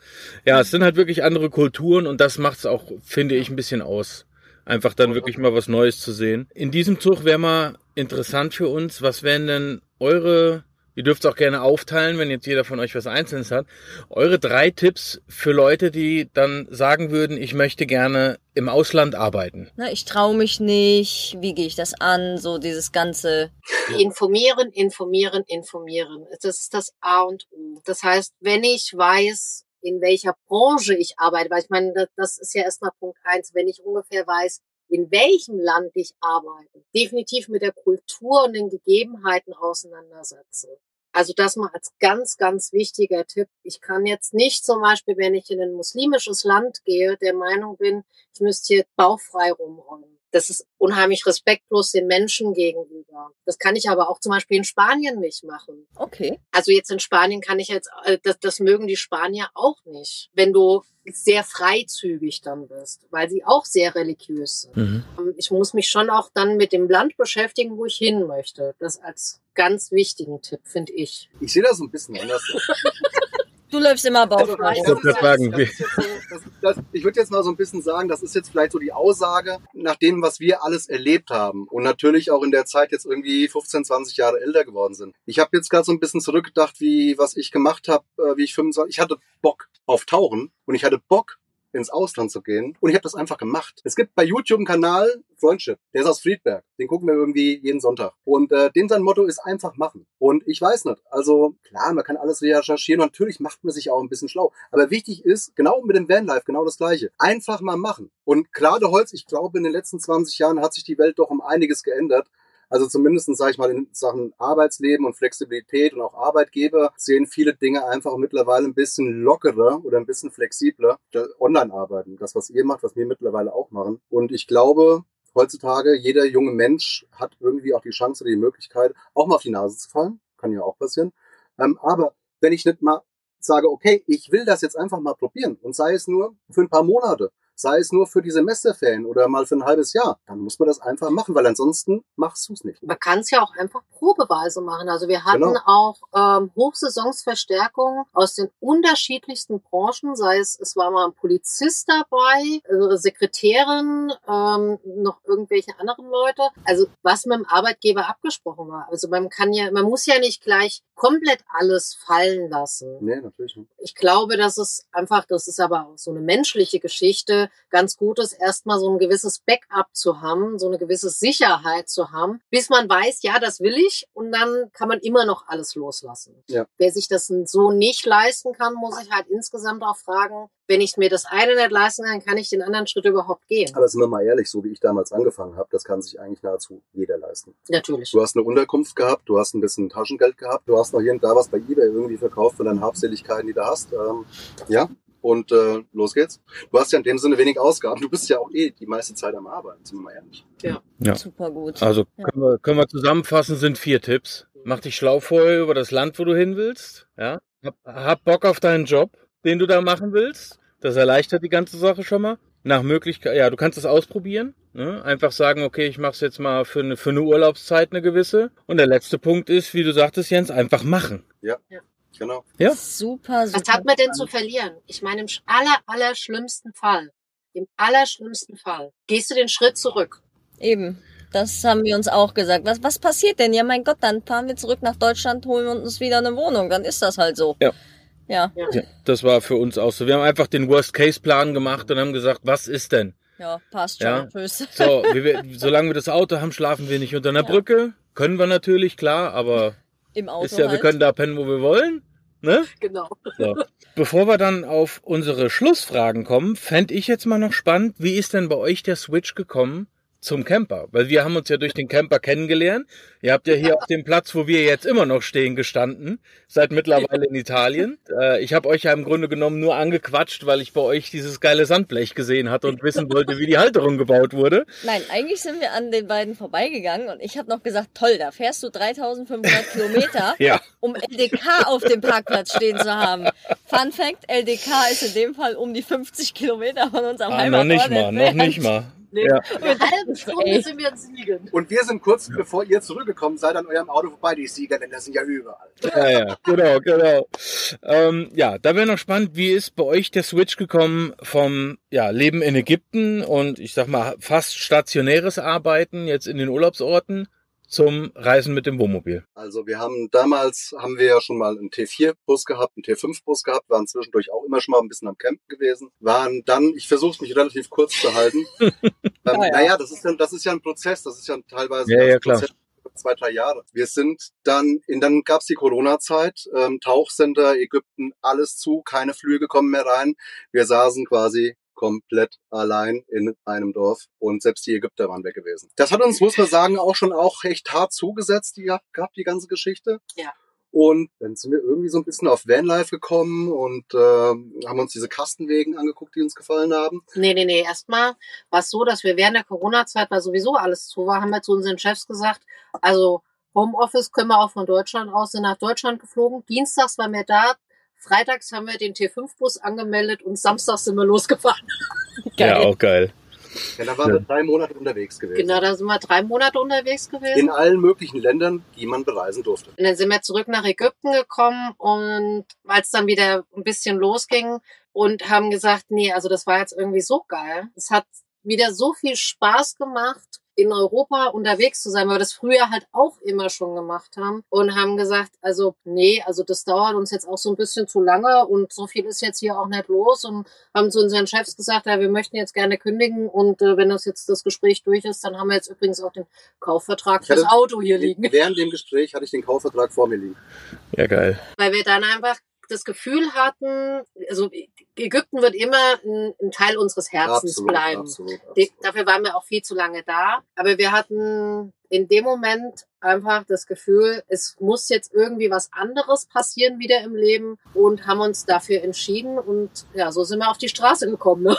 ja, es sind halt wirklich andere Kulturen und das macht es auch, finde ich, ein bisschen aus. Einfach dann wirklich mal was Neues zu sehen. In diesem Zug wäre mal interessant für uns, was wären denn eure, ihr dürft es auch gerne aufteilen, wenn jetzt jeder von euch was Einzelnes hat, eure drei Tipps für Leute, die dann sagen würden, ich möchte gerne im Ausland arbeiten. Ne, ich traue mich nicht, wie gehe ich das an, so dieses ganze, Informieren, informieren, informieren. Das ist das A und O. Das heißt, wenn ich weiß, in welcher Branche ich arbeite, weil ich meine, das, ist ja erstmal Punkt eins, wenn ich ungefähr weiß, in welchem Land ich arbeite, definitiv mit der Kultur und den Gegebenheiten auseinandersetzen. Also das mal als ganz, ganz wichtiger Tipp. Ich kann jetzt nicht zum Beispiel, wenn ich in ein muslimisches Land gehe, der Meinung bin, ich müsste hier bauchfrei rumräumen. Das ist unheimlich respektlos den Menschen gegenüber. Das kann ich aber auch zum Beispiel in Spanien nicht machen. okay. Also jetzt in Spanien kann ich jetzt, äh, das, das mögen die Spanier auch nicht, wenn du sehr freizügig dann bist, weil sie auch sehr religiös sind. Mhm. Ähm, Ich muss mich schon auch dann mit dem Land beschäftigen, wo ich hin möchte. Das als ganz wichtigen Tipp, finde ich. Ich sehe das so ein bisschen anders. Du läufst immer Also, bauchfrei. Ich wollte gerade sagen, das ist jetzt so, das, das, ich würde jetzt mal so ein bisschen sagen, das ist jetzt vielleicht so die Aussage nach dem, was wir alles erlebt haben und natürlich auch in der Zeit jetzt irgendwie 15, 20 Jahre älter geworden sind. Ich habe jetzt gerade so ein bisschen zurückgedacht, wie was ich gemacht habe, äh, wie ich 25, ich hatte Bock auf Tauchen und ich hatte Bock ins Ausland zu gehen und ich habe das einfach gemacht. Es gibt bei YouTube einen Kanal Freundship, der ist aus Friedberg, den gucken wir irgendwie jeden Sonntag und äh, dem sein Motto ist einfach machen. Und ich weiß nicht, also klar, man kann alles recherchieren und natürlich macht man sich auch ein bisschen schlau, aber wichtig ist genau mit dem Vanlife genau das gleiche, einfach mal machen. Und gerade Holz, ich glaube in den letzten 20 Jahren hat sich die Welt doch um einiges geändert. Also zumindest, sage ich mal, in Sachen Arbeitsleben und Flexibilität und auch Arbeitgeber sehen viele Dinge einfach mittlerweile ein bisschen lockerer oder ein bisschen flexibler. Online arbeiten, das, was ihr macht, was wir mittlerweile auch machen. Und ich glaube, heutzutage jeder junge Mensch hat irgendwie auch die Chance oder die Möglichkeit, auch mal auf die Nase zu fallen. Kann ja auch passieren. Ähm, aber wenn ich nicht mal sage, okay, ich will das jetzt einfach mal probieren und sei es nur für ein paar Monate, sei es nur für die Semesterferien oder mal für ein halbes Jahr, dann muss man das einfach machen, weil ansonsten machst du es nicht. Man kann es ja auch einfach probeweise machen. Also wir hatten Genau. auch ähm, Hochsaisonsverstärkung aus den unterschiedlichsten Branchen, sei es, es war mal ein Polizist dabei, äh, Sekretärin, ähm, noch irgendwelche anderen Leute. Also was mit dem Arbeitgeber abgesprochen war. Also man kann ja, man muss ja nicht gleich komplett alles fallen lassen. Nee, natürlich nicht. Ich glaube, dass es einfach, das ist aber auch so eine menschliche Geschichte, ganz gut ist, erstmal so ein gewisses Backup zu haben, so eine gewisse Sicherheit zu haben, bis man weiß, ja, das will ich und dann kann man immer noch alles loslassen. Ja. Wer sich das so nicht leisten kann, muss ich halt insgesamt auch fragen, wenn ich mir das eine nicht leisten kann, kann ich den anderen Schritt überhaupt gehen? Aber sind wir mal ehrlich, so wie ich damals angefangen habe, das kann sich eigentlich nahezu jeder leisten. Natürlich. Du hast eine Unterkunft gehabt, du hast ein bisschen Taschengeld gehabt, du hast noch hier und da was bei eBay irgendwie verkauft von deinen Habseligkeiten, die du hast. Ähm, ja. Und äh, los geht's. Du hast ja in dem Sinne wenig Ausgaben. Du bist ja auch eh die meiste Zeit am Arbeiten, sind wir mal ehrlich. Ja. Super gut. Also Ja. können, wir, können wir zusammenfassen, sind vier Tipps. Mach dich schlau vorher über das Land, wo du hin willst. Ja. Hab, hab Bock auf deinen Job, den du da machen willst. Das erleichtert die ganze Sache schon mal. Nach Möglichkeit, ja, du kannst es ausprobieren. Ne? Einfach sagen, okay, ich mache es jetzt mal für eine, für eine Urlaubszeit eine gewisse. Und der letzte Punkt ist, wie du sagtest, Jens, einfach machen. Genau. Ja. Super, super. Was hat man denn zu verlieren? Ich meine, im aller, aller schlimmsten Fall, im allerschlimmsten Fall, gehst du den Schritt zurück. Eben. Das haben wir uns auch gesagt. Was, was passiert denn? Ja, mein Gott, dann fahren wir zurück nach Deutschland, holen uns wieder eine Wohnung. Dann ist das halt so. Ja. Ja, Ja, das war für uns auch so. Wir haben einfach den Worst-Case-Plan gemacht und haben gesagt, was ist denn? ja, passt schon. Ja. Tschüss. So, wir, solange wir das Auto haben, schlafen wir nicht unter einer Ja. Brücke. Können wir natürlich, klar, aber Im Auto ist ja, wir halt. können da pennen, wo wir wollen. Ne? Genau. So. Bevor wir dann auf unsere Schlussfragen kommen, fände ich jetzt mal noch spannend, wie ist denn bei euch der Switch gekommen zum Camper? Weil wir haben uns ja durch den Camper kennengelernt. Ihr habt ja hier auf dem Platz, wo wir jetzt immer noch stehen, gestanden. Seid mittlerweile in Italien. Äh, ich habe euch ja im Grunde genommen nur angequatscht, weil ich bei euch dieses geile Sandblech gesehen hatte und wissen wollte, wie die Halterung gebaut wurde. Nein, eigentlich sind wir an den beiden vorbeigegangen und ich habe noch gesagt, toll, da fährst du 3500 Kilometer, Ja. um LDK auf dem Parkplatz stehen zu haben. Fun Fact, LDK ist in dem Fall um die 50 Kilometer von unserem Ah, noch Heimatort nicht mal, noch entfernt. nicht mal. Ja. In einer halben Stunde sind wir in Siegen. Und wir sind kurz bevor ihr zurückgekommen seid an eurem Auto vorbei. Die Siegerländer sind ja überall. Ja, ja, genau, genau. Ähm, ja, da wäre noch spannend, wie ist bei euch der Switch gekommen vom ja, Leben in Ägypten und ich sag mal fast stationäres Arbeiten jetzt in den Urlaubsorten zum Reisen mit dem Wohnmobil. Also wir haben damals haben wir ja schon mal einen T4-Bus gehabt, einen T5-Bus gehabt, waren zwischendurch auch immer schon mal ein bisschen am Campen gewesen. Waren dann, ich versuche mich relativ kurz zu halten. ähm, ja. Naja, das ist ja, das ist ja ein Prozess, das ist ja teilweise Ja, ja. Prozess zwei, drei Jahre. Wir sind dann, in, dann gab's die Corona-Zeit, ähm, Tauchcenter, Ägypten, alles zu, keine Flüge kommen mehr rein. Wir saßen quasi komplett allein in einem Dorf und selbst die Ägypter waren weg gewesen. Das hat uns, muss man sagen, auch schon auch echt hart zugesetzt, die gehabt, die ganze Geschichte. Ja. Und dann sind wir irgendwie so ein bisschen auf Vanlife gekommen und ähm, haben uns diese Kastenwegen angeguckt, die uns gefallen haben. Nee, nee, nee. Erstmal war es so, dass wir während der Corona-Zeit, weil sowieso alles zu war, haben wir zu unseren Chefs gesagt, also Homeoffice können wir auch von Deutschland aus, sind nach Deutschland geflogen. Dienstags waren wir da, freitags haben wir den T5-Bus angemeldet und samstags sind wir losgefahren. Ja, auch geil. Ja, da waren Ja. wir drei Monate unterwegs gewesen. Genau, da sind wir drei Monate unterwegs gewesen. In allen möglichen Ländern, die man bereisen durfte. Und dann sind wir zurück nach Ägypten gekommen und als dann wieder ein bisschen losging und haben gesagt, nee, also das war jetzt irgendwie so geil. Es hat wieder so viel Spaß gemacht, in Europa unterwegs zu sein, weil wir das früher halt auch immer schon gemacht haben und haben gesagt, also nee, also das dauert uns jetzt auch so ein bisschen zu lange und so viel ist jetzt hier auch nicht los und haben zu unseren Chefs gesagt, ja, wir möchten jetzt gerne kündigen und äh, wenn das jetzt das Gespräch durch ist, dann haben wir jetzt übrigens auch den Kaufvertrag Ich fürs hatte- Auto hier liegen. Während dem Gespräch hatte ich den Kaufvertrag vor mir liegen. Ja, geil. weil wir dann einfach das Gefühl hatten, also Ägypten wird immer ein, ein Teil unseres Herzens Absolut, bleiben. absolut, absolut. dafür waren wir auch viel zu lange da. Aber wir hatten in dem Moment einfach das Gefühl, es muss jetzt irgendwie was anderes passieren wieder im Leben und haben uns dafür entschieden und ja, so sind wir auf die Straße gekommen. Ne?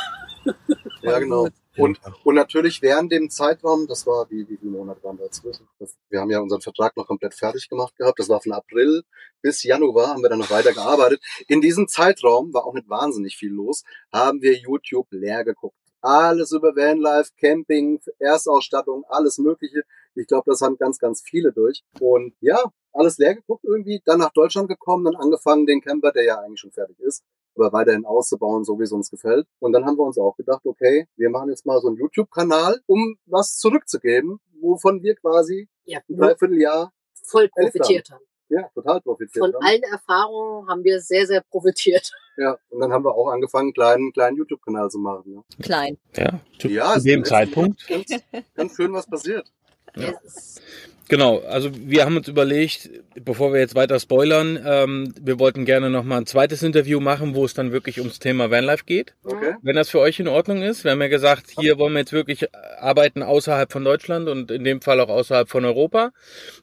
Ja, genau. Und, und natürlich während dem Zeitraum, das war, wie, wie viele Monate waren dazwischen? Wir haben ja unseren Vertrag noch komplett fertig gemacht gehabt. Das war von April bis Januar, haben wir dann noch weiter gearbeitet. In diesem Zeitraum war auch nicht wahnsinnig viel los, haben wir YouTube leer geguckt. Alles über Vanlife, Camping, Erstausstattung, alles Mögliche. Ich glaube, das haben ganz, ganz viele durch. Und ja, alles leer geguckt irgendwie, dann nach Deutschland gekommen, dann angefangen, den Camper, der ja eigentlich schon fertig ist, aber weiterhin auszubauen, so wie es uns gefällt. Und dann haben wir uns auch gedacht, okay, wir machen jetzt mal so einen YouTube-Kanal, um was zurückzugeben, wovon wir quasi Ja, ein Dreivierteljahr voll profitiert haben. ja, total profitiert Von haben. allen Erfahrungen haben wir sehr, sehr profitiert. Ja, und dann haben wir auch angefangen, einen kleinen, kleinen YouTube-Kanal zu machen. Ja, Klein. Ja, zu, ja dem Zeitpunkt. Ganz, ganz schön was passiert. Ja. Genau, also wir haben uns überlegt, bevor wir jetzt weiter spoilern, ähm, wir wollten gerne nochmal ein zweites Interview machen, wo es dann wirklich ums Thema Vanlife geht. Okay. Wenn das für euch in Ordnung ist. Wir haben ja gesagt, hier wollen wir jetzt wirklich arbeiten außerhalb von Deutschland und in dem Fall auch außerhalb von Europa,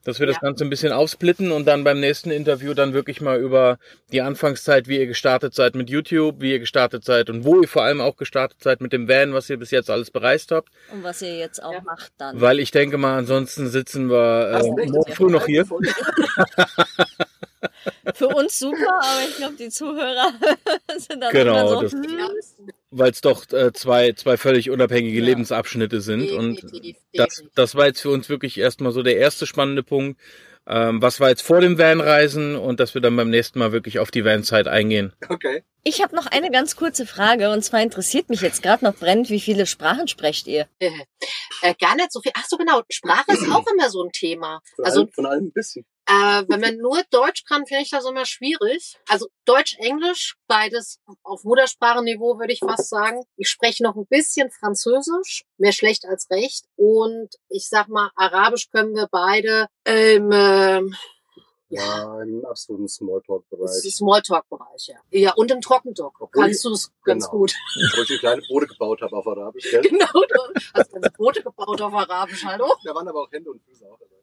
dass wir das Ja. Ganze ein bisschen aufsplitten und dann beim nächsten Interview dann wirklich mal über die Anfangszeit, wie ihr gestartet seid mit YouTube, wie ihr gestartet seid und wo ihr vor allem auch gestartet seid mit dem Van, was ihr bis jetzt alles bereist habt. Und was ihr jetzt auch Ja. macht dann. Weil ich denke mal, ansonsten sitzen wir Äh, recht, morgen früh noch hier. Für uns super, aber ich glaube, die Zuhörer sind dann Genau, immer so, das- hm, weil es doch äh, zwei, zwei völlig unabhängige Ja. Lebensabschnitte sind. Und definitiv, das, definitiv. das war jetzt für uns wirklich erstmal so der erste spannende Punkt. Ähm, was war jetzt vor dem Van-Reisen und dass wir dann beim nächsten Mal wirklich auf die Van-Zeit eingehen. Okay. Ich habe noch eine ganz kurze Frage und zwar interessiert mich jetzt gerade noch brennend, wie viele Sprachen sprecht ihr? Äh, gar nicht so viel. Ach so, genau. Sprache ist auch immer so ein Thema. Von, Also allem, von allem ein bisschen. Äh, wenn man nur Deutsch kann, finde ich das immer schwierig. Also Deutsch, Englisch, beides auf Muttersprachenniveau würde ich fast sagen. Ich spreche noch ein bisschen Französisch, mehr schlecht als recht. Und ich sag mal, Arabisch können wir beide im ähm, ja, im absoluten Smalltalk-Bereich. Smalltalk-Bereich, ja. Ja, und im Trockendock Obwohl kannst du es ganz genau. gut. Wo ich eine kleine Boote gebaut habe auf Arabisch. Gell? genau, du hast ganze Boote gebaut auf Arabisch, hallo? Da waren aber auch Hände und Füße auch dabei.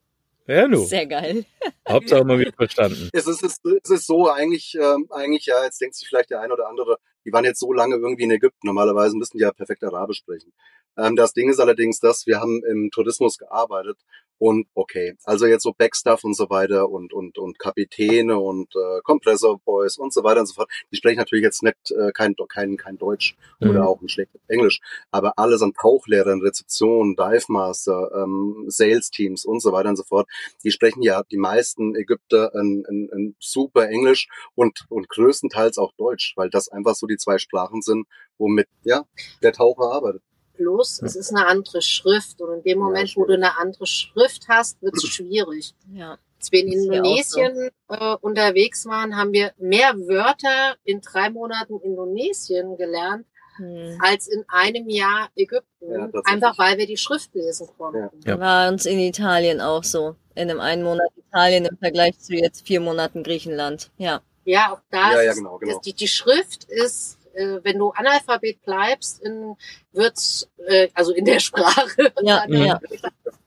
Ja, nu. Sehr geil. Hauptsache mal wieder verstanden. Es ist, es ist, es ist so, eigentlich, ähm, eigentlich, ja, jetzt denkt sich vielleicht der ein oder andere, die waren jetzt so lange irgendwie in Ägypten. Normalerweise müssten die ja perfekt Arabisch sprechen. Ähm, das Ding ist allerdings das, wir haben im Tourismus gearbeitet und okay, also jetzt so Backstuff und so weiter und, und, und Kapitäne und äh, Compressor Boys und so weiter und so fort, die sprechen natürlich jetzt nicht äh, kein, kein, kein Deutsch Mhm. oder auch ein schlechtes Englisch, aber alles an Tauchlehrern, Rezeption, Dive Master, ähm, Sales Teams und so weiter und so fort, die sprechen ja die meisten Ägypter ein, ein, ein super Englisch und, und größtenteils auch Deutsch, weil das einfach so die zwei Sprachen sind, womit ja der Taucher arbeitet. Plus, es ist eine andere Schrift und in dem Ja, Moment, wo du eine andere Schrift hast, wird es schwierig. Ja. Als wir in Indonesien äh, unterwegs waren, haben wir mehr Wörter in drei Monaten Indonesien gelernt Hm. als in einem Jahr Ägypten. Ja, einfach weil wir die Schrift lesen konnten. Ja. War uns in Italien auch so. In einem einen Monat Italien im Vergleich zu jetzt vier Monaten Griechenland. Ja. Ja, auch da Ja, ist ja, genau, genau. die, die Schrift ist, äh, wenn du Analphabet bleibst, in, wird's, äh, also in der Sprache, Ja, ja.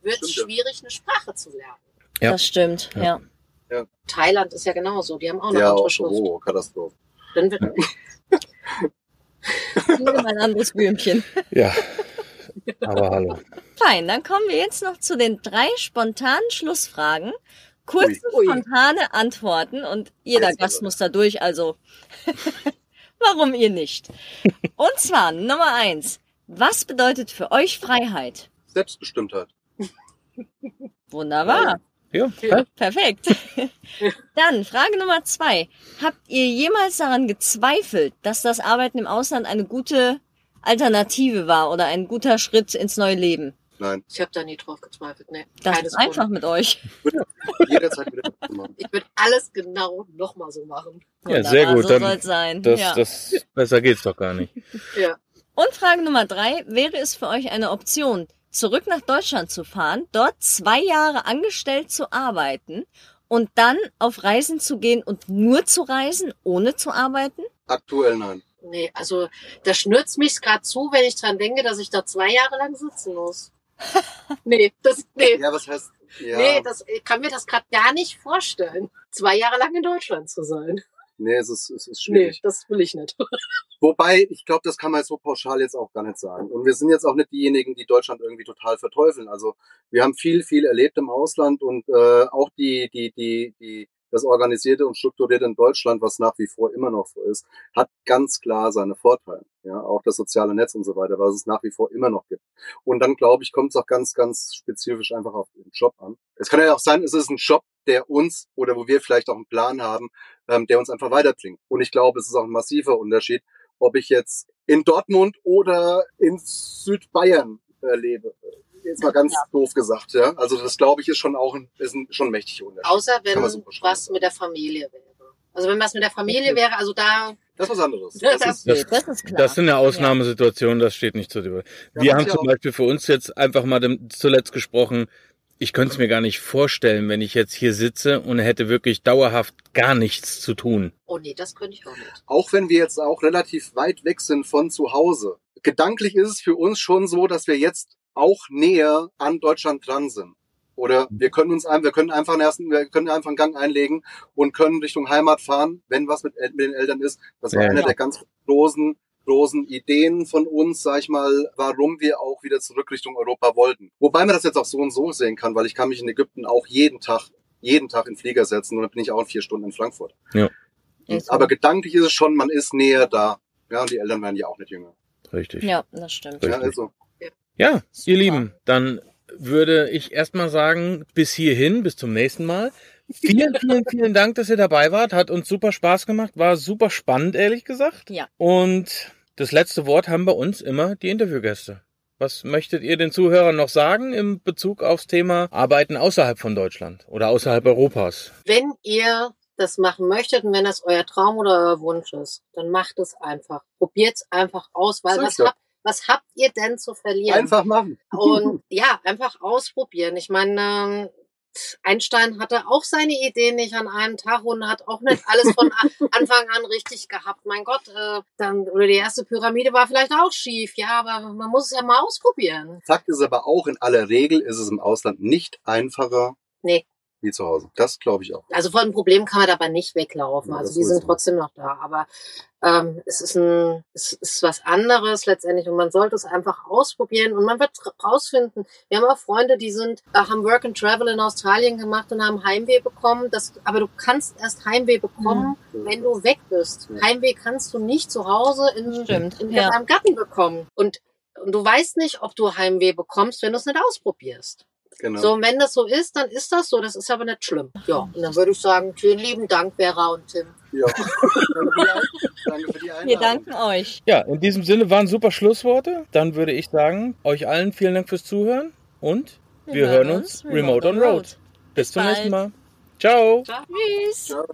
wird es schwierig, eine Sprache zu lernen. Ja. Das stimmt. Ja. Ja. Thailand ist ja genauso, die haben auch eine Ja, andere auch Schrift. oh, Katastrophe. Dann wird, ein anderes Blümchen. Ja. Aber hallo. Fein, dann kommen wir jetzt noch zu den drei spontanen Schlussfragen. Kurze, Ui. spontane Antworten und jeder Gast muss da durch, also warum ihr nicht? Und zwar Nummer eins. Was bedeutet für euch Freiheit? Selbstbestimmtheit. Wunderbar. Ja, Ja. Perfekt. Dann Frage Nummer zwei. Habt ihr jemals daran gezweifelt, dass das Arbeiten im Ausland eine gute Alternative war oder ein guter Schritt ins neue Leben? Nein, ich habe da nie drauf gezweifelt. Nee, Das ist einfach mit euch. jederzeit wieder machen. Ich würde alles genau nochmal so machen. Ja, sehr Wunderbar, gut, So dann- soll's sein. das, ja. das, besser geht's doch gar nicht. Ja. Und Frage Nummer drei. Wäre es für euch eine Option, zurück nach Deutschland zu fahren, dort zwei Jahre angestellt zu arbeiten und dann auf Reisen zu gehen und nur zu reisen, ohne zu arbeiten? Aktuell nein. Nee, also da schnürzt mich gerade zu, wenn ich dran denke, dass ich da zwei Jahre lang sitzen muss. Nee, das, nee. Ja, was heißt, ja, Nee, das, ich kann mir das gerade gar nicht vorstellen, zwei Jahre lang in Deutschland zu sein. nee, es ist, es ist Nee, schwierig. das will ich nicht. Wobei, ich glaube, das kann man so pauschal jetzt auch gar nicht sagen. Und wir sind jetzt auch nicht diejenigen, die Deutschland irgendwie total verteufeln. Also wir haben viel, viel erlebt im Ausland und äh, auch die, die, die, die, das Organisierte und Strukturierte in Deutschland, was nach wie vor immer noch so ist, hat ganz klar seine Vorteile. Ja, auch das soziale Netz und so weiter, was es nach wie vor immer noch gibt. Und dann glaube ich, kommt es auch ganz, ganz spezifisch einfach auf den Job an. Es kann ja auch sein, es ist ein Job, der uns oder wo wir vielleicht auch einen Plan haben, ähm, der uns einfach weiterbringt. Und ich glaube, es ist auch ein massiver Unterschied, ob ich jetzt in Dortmund oder in Südbayern äh, lebe. Jetzt mal ganz doof gesagt, ja. Also das glaube ich ist schon auch ein, ist ein schon ein mächtiger Unterschied. Außer wenn was mit der Familie wäre. Also wenn was mit der Familie wäre, also da, Das ist was anderes. Ja, Das das- ist, Nee, das ist klar. Das sind ja Ausnahmesituationen, das steht nicht zur Debatte. Ja, Wir was haben ja zum Beispiel für uns jetzt einfach mal dem, zuletzt gesprochen, ich könnte es mir gar nicht vorstellen, wenn ich jetzt hier sitze und hätte wirklich dauerhaft gar nichts zu tun. Oh nee, das könnte ich auch nicht. Auch wenn wir jetzt auch relativ weit weg sind von zu Hause. Gedanklich ist es für uns schon so, dass wir jetzt auch näher an Deutschland dran sind. Oder wir können uns ein, wir können einfach einen ersten, wir können einfach einen Gang einlegen und können Richtung Heimat fahren, wenn was mit, mit den Eltern ist. Das war Ja, einer ja. der ganz großen, großen Ideen von uns, sag ich mal, warum wir auch wieder zurück Richtung Europa wollten. Wobei man das jetzt auch so und so sehen kann, weil ich kann mich in Ägypten auch jeden Tag, jeden Tag in Flieger setzen und dann bin ich auch in vier Stunden in Frankfurt. Ja. Aber gedanklich ist es schon, man ist näher da. Ja, und die Eltern werden ja auch nicht jünger. Richtig. Ja, das stimmt. Ja, also. Ja, Super. ihr Lieben, dann würde ich erstmal sagen, bis hierhin, bis zum nächsten Mal. Vielen, vielen, vielen Dank, dass ihr dabei wart. Hat uns super Spaß gemacht. War super spannend, ehrlich gesagt. Ja. Und das letzte Wort haben bei uns immer die Interviewgäste. Was möchtet ihr den Zuhörern noch sagen im Bezug aufs Thema Arbeiten außerhalb von Deutschland oder außerhalb Europas? Wenn ihr das machen möchtet und wenn das euer Traum oder euer Wunsch ist, dann macht es einfach. Probiert es einfach aus, weil was habt, was habt ihr denn zu verlieren? Einfach machen. Und ja, einfach ausprobieren. Ich meine, ähm, Einstein hatte auch seine Ideen nicht an einem Tag und hat auch nicht alles von Anfang an richtig gehabt. Mein Gott, äh, dann oder die erste Pyramide war vielleicht auch schief, ja, aber man muss es ja mal ausprobieren. Fakt ist aber auch, in aller Regel ist es im Ausland nicht einfacher Nee. Wie zu Hause. Das glaube ich auch. Also von Problemen kann man dabei nicht weglaufen. Ja, also die sind trotzdem noch da. Aber ähm, es ist ein, es ist was anderes letztendlich und man sollte es einfach ausprobieren und man wird rausfinden. Wir haben auch Freunde, die sind, äh, haben Work and Travel in Australien gemacht und haben Heimweh bekommen. Das, aber du kannst erst Heimweh bekommen, wenn du weg bist. Ja. Heimweh kannst du nicht zu Hause in, Stimmt, in ja. deinem Garten bekommen. Und, und du weißt nicht, ob du Heimweh bekommst, wenn du es nicht ausprobierst. Genau. So, und wenn das so ist, dann ist das so. Das ist aber nicht schlimm. Ja, und dann würde ich sagen, vielen lieben Dank, Vera und Tim. Ja. Danke für die Einladung. Wir danken euch. Ja, in diesem Sinne waren super Schlussworte. Dann würde ich sagen, euch allen vielen Dank fürs Zuhören und wir, hören uns remote on road. Bis zum bald. nächsten Mal. Ciao. Ciao. Tschüss. Ciao.